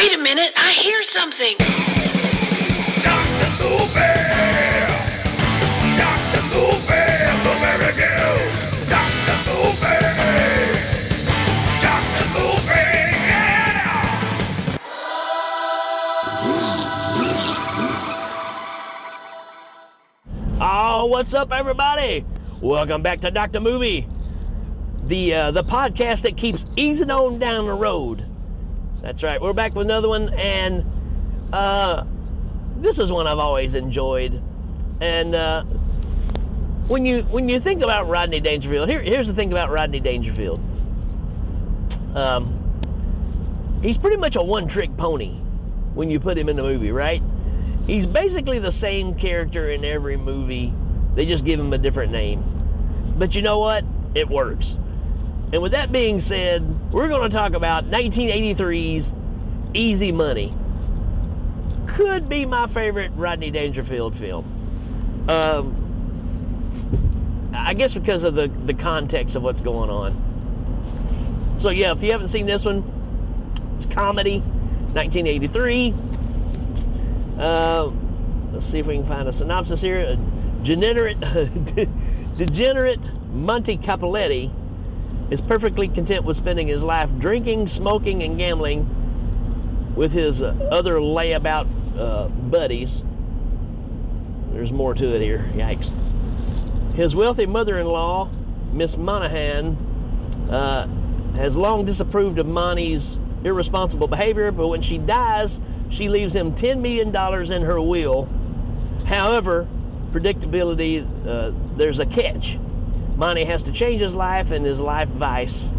Wait a minute, I hear something. Dr. Movie! Dr. Movie! Blueberry News! Dr. Movie! Dr. Movie! Yeah! Oh, what's up, everybody? Welcome back to Doctor Movie, the uh, the podcast that keeps easing on down the road. That's right, we're back with another one, and uh, this is one I've always enjoyed. And uh, when you when you think about Rodney Dangerfield, here, here's the thing about Rodney Dangerfield. Um, he's pretty much a one-trick pony when you put him in the movie, right? He's basically the same character in every movie. They just give him a different name. But you know what? It works. And with that being said, we're going to talk about 1983's Easy Money. Could be my favorite Rodney Dangerfield film. Um, I guess because of the, the context of what's going on. So, yeah, if you haven't seen this one, it's comedy, 1983. Uh, let's see if we can find a synopsis here. A degenerate, degenerate Monty Capuletti is perfectly content with spending his life drinking, smoking, and gambling with his uh, other layabout uh, buddies. There's more to it here. Yikes. His wealthy mother in law, Miss Monahan, uh, has long disapproved of Monty's irresponsible behavior, but when she dies, she leaves him $10 million in her will. However, predictability, uh, there's a catch. Monty has to change his life and his life vice,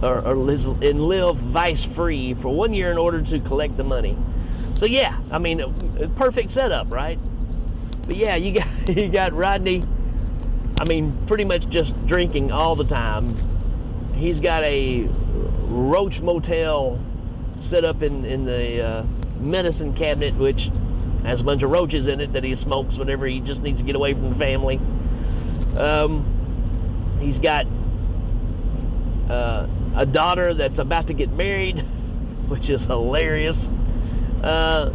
or, or and live vice free for one year in order to collect the money. So yeah, I mean, perfect setup, right? But yeah, you got you got Rodney. I mean, pretty much just drinking all the time. He's got a Roach Motel set up in in the uh, medicine cabinet, which has a bunch of roaches in it that he smokes whenever he just needs to get away from the family. Um, he's got uh, a daughter that's about to get married, which is hilarious. Uh,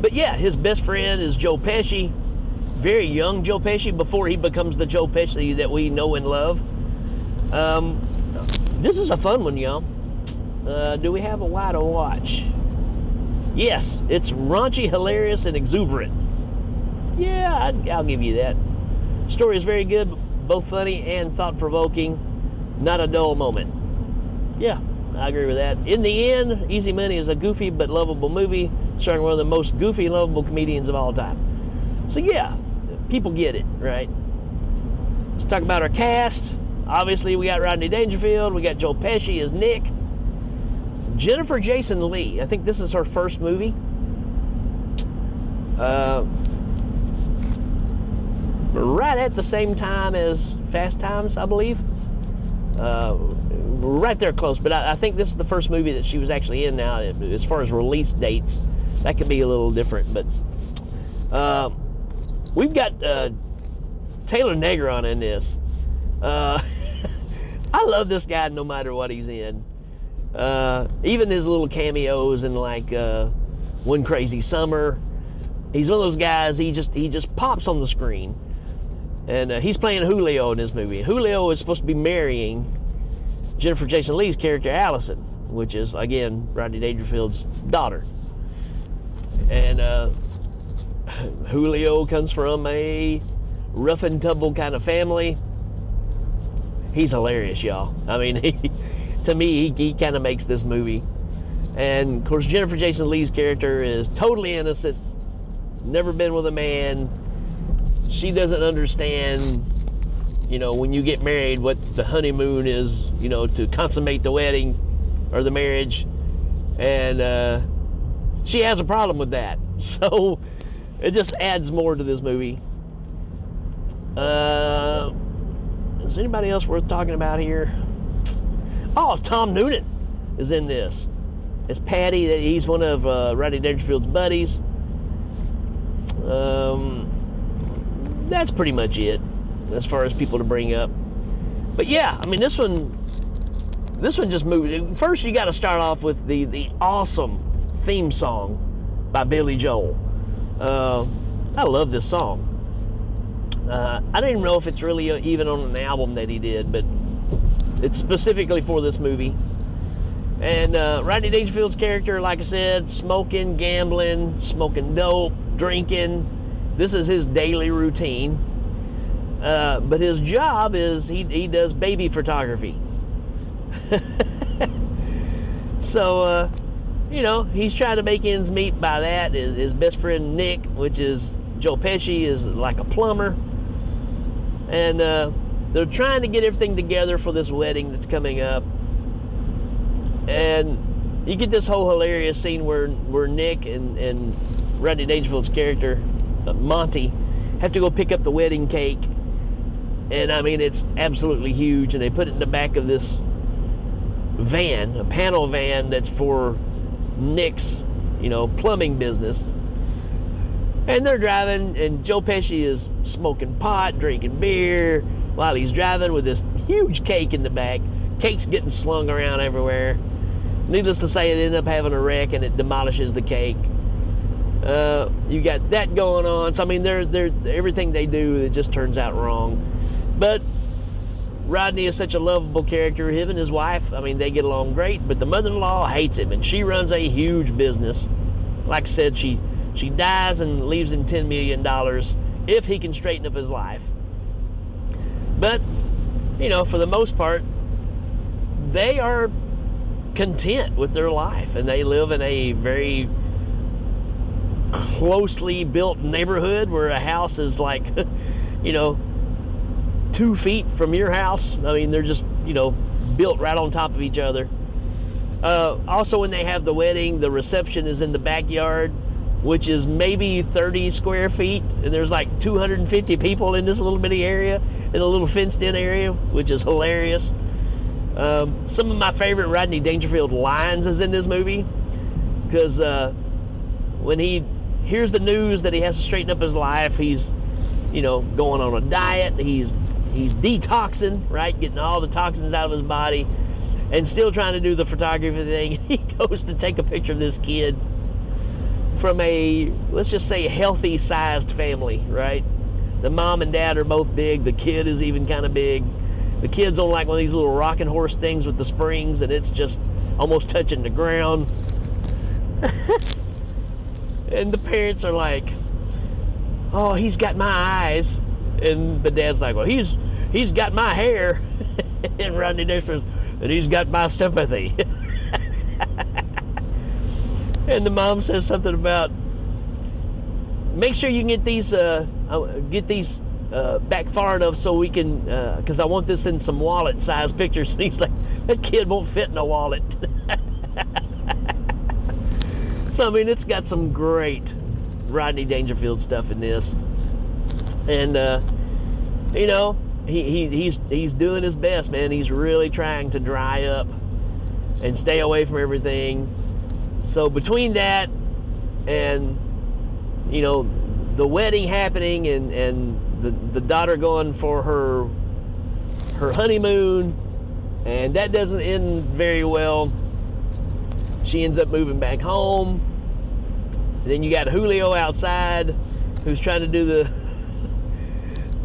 but yeah, his best friend is Joe Pesci, very young Joe Pesci before he becomes the Joe Pesci that we know and love. Um, this is a fun one, y'all. Uh, do we have a why to watch? Yes, it's raunchy, hilarious, and exuberant. Yeah, I'd, I'll give you that. Story is very good, both funny and thought provoking. Not a dull moment. Yeah, I agree with that. In the end, Easy Money is a goofy but lovable movie starring one of the most goofy and lovable comedians of all time. So, yeah, people get it, right? Let's talk about our cast. Obviously, we got Rodney Dangerfield, we got Joe Pesci as Nick. Jennifer Jason Leigh. I think this is her first movie. Uh, right at the same time as Fast Times, I believe. Uh, right there close, but I, I, think this is the first movie that she was actually in now. As far as release dates, that could be a little different, but uh, we've got uh, Taylor Negron in this. Uh, I love this guy no matter what he's in. Uh, even his little cameos in like uh, One Crazy Summer. He's one of those guys. He just he just pops on the screen, and uh, he's playing Julio in this movie. Julio is supposed to be marrying Jennifer Jason Leigh's character Allison, which is again Rodney Dangerfield's daughter. And uh, Julio comes from a rough and tumble kind of family. He's hilarious, y'all. I mean, he, to me, he, he kind of makes this movie. And of course, Jennifer Jason Leigh's character is totally innocent, never been with a man. She doesn't understand, you know, when you get married, what the honeymoon is, you know, to consummate the wedding or the marriage. And uh, she has a problem with that. So it just adds more to this movie. Uh, is anybody else worth talking about here? Oh, Tom Noonan is in this. It's Paddy. He's one of uh, Rodney Dangerfield's buddies. Um, that's pretty much it as far as people to bring up. But yeah, I mean this one, this one just moved. First, you got to start off with the the awesome theme song by Billy Joel. Uh, I love this song. Uh, I don't even know if it's really uh, even on an album that he did, but it's specifically for this movie. And uh, Rodney Dangerfield's character, like I said, smoking, gambling, smoking dope, drinking. This is his daily routine. Uh, but his job is he, he does baby photography. so, uh, you know, he's trying to make ends meet by that. His, his best friend Nick, which is Joe Pesci, is like a plumber. And uh, they're trying to get everything together for this wedding that's coming up. And you get this whole hilarious scene where, where Nick and, and Rodney Dangerfield's character, Monty, have to go pick up the wedding cake. And I mean, it's absolutely huge. And they put it in the back of this van, a panel van that's for Nick's, you know, plumbing business. And they're driving, and Joe Pesci is smoking pot, drinking beer while he's driving with this huge cake in the back. Cake's getting slung around everywhere. Needless to say, they end up having a wreck and it demolishes the cake. Uh, you got that going on. So I mean, they're they're everything they do it just turns out wrong. But Rodney is such a lovable character. Him and his wife, I mean, they get along great. But the mother-in-law hates him, and she runs a huge business. Like I said, she she dies and leaves him ten million dollars if he can straighten up his life. But you know, for the most part, they are content with their life, and they live in a very closely built neighborhood where a house is like, you know, two feet from your house. I mean, they're just, you know, built right on top of each other. Uh, also, when they have the wedding, the reception is in the backyard, which is maybe 30 square feet, and there's like 250 people in this little bitty area, in a little fenced in area, which is hilarious. Um, some of my favorite Rodney Dangerfield lines is in this movie because uh, when he hears the news that he has to straighten up his life, he's, you know, going on a diet, he's he's detoxing, right, getting all the toxins out of his body, and still trying to do the photography thing. He goes to take a picture of this kid from a let's just say healthy sized family, right? The mom and dad are both big. The kid is even kind of big. The kid's on like one of these little rocking horse things with the springs, and it's just almost touching the ground. and the parents are like, "Oh, he's got my eyes," and the dad's like, "Well, he's he's got my hair," and Rodney Dangerfield, and he's got my sympathy. and the mom says something about, "Make sure you get these uh, uh, get these uh, back far enough so we can, because I want this in some wallet size pictures." And he's like, "That kid won't fit in a wallet." So I mean, it's got some great Rodney Dangerfield stuff in this, and uh, you know, he, he he's he's doing his best, man. He's really trying to dry up and stay away from everything. So between that and you know the wedding happening and and the the daughter going for her her honeymoon, and that doesn't end very well. She ends up moving back home. Then you got Julio outside, who's trying to do the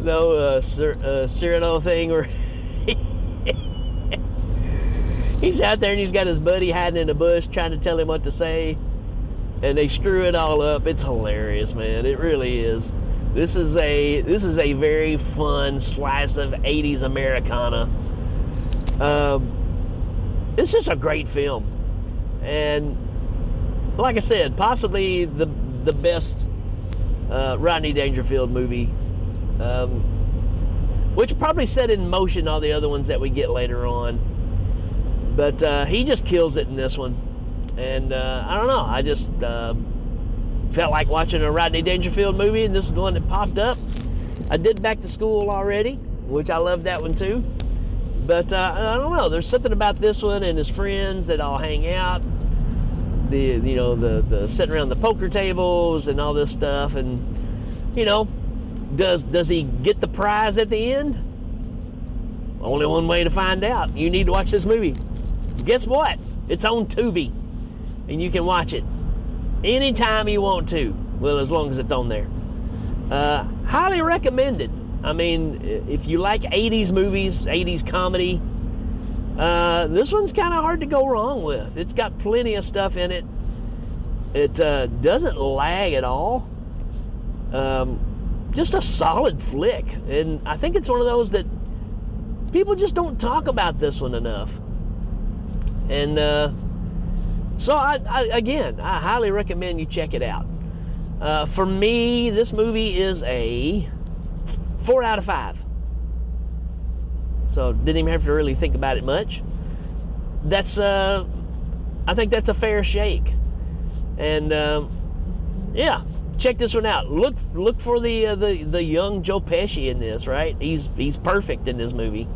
no uh, uh, Cyrano thing, where he's out there and he's got his buddy hiding in the bush, trying to tell him what to say, and they screw it all up. It's hilarious, man. It really is. This is a this is a very fun slice of '80s Americana. Um, it's just a great film and like I said, possibly the the best uh, Rodney Dangerfield movie, um, which probably set in motion all the other ones that we get later on. But uh, he just kills it in this one, and uh, I don't know. I just uh, felt like watching a Rodney Dangerfield movie, and this is the one that popped up. I did Back to School already, which I love that one too. But uh, I don't know. There's something about this one and his friends that all hang out. The you know the the sitting around the poker tables and all this stuff, and you know, does does he get the prize at the end? Only one way to find out. You need to watch this movie. Guess what? It's on Tubi, and you can watch it. anytime you want to. Well, as long as it's on there. Uh, highly recommended. I mean, if you like 80s movies, 80s comedy, uh, this one's kind of hard to go wrong with. It's got plenty of stuff in it. It uh, doesn't lag at all. Um, just a solid flick. And I think it's one of those that people just don't talk about this one enough. And uh, so, I, I, again, I highly recommend you check it out. Uh, for me, this movie is a four out of five. So didn't even have to really think about it much. That's uh, I think that's a fair shake. And um, yeah, check this one out. Look look for the uh, the the young Joe Pesci in this. Right, he's he's perfect in this movie.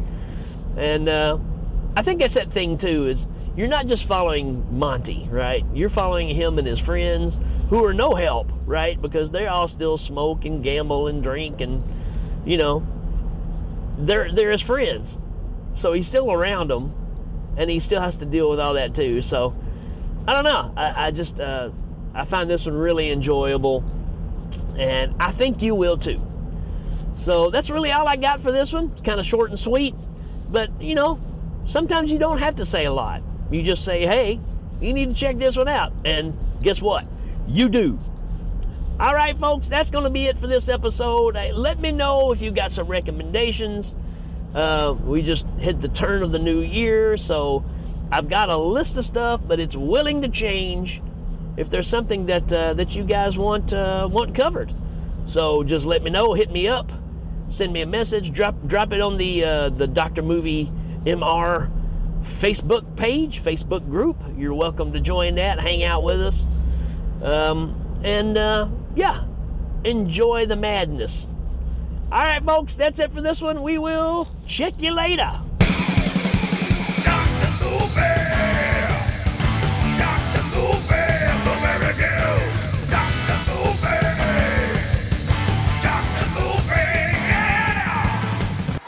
And uh, I think that's that thing too is you're not just following Monty, right? You're following him and his friends who are no help, right? Because they all still smoke and gamble and drink and you know they're they're his friends. So he's still around them and he still has to deal with all that too. So I don't know. I, I just uh, I find this one really enjoyable and I think you will too. So that's really all I got for this one. It's kind of short and sweet, but you know, sometimes you don't have to say a lot. You just say, hey, you need to check this one out. And guess what? You do. All right, folks, that's going to be it for this episode. Let me know if you got some recommendations. Uh, we just hit the turn of the new year, so I've got a list of stuff, but it's willing to change if there's something that uh, that you guys want uh, want covered. So just let me know. Hit me up. Send me a message. Drop drop it on the uh, the Doctor Movie MR Facebook page, Facebook group. You're welcome to join that. Hang out with us. Um, and uh, yeah, enjoy the madness. All right, folks, that's it for this one. We will check you later.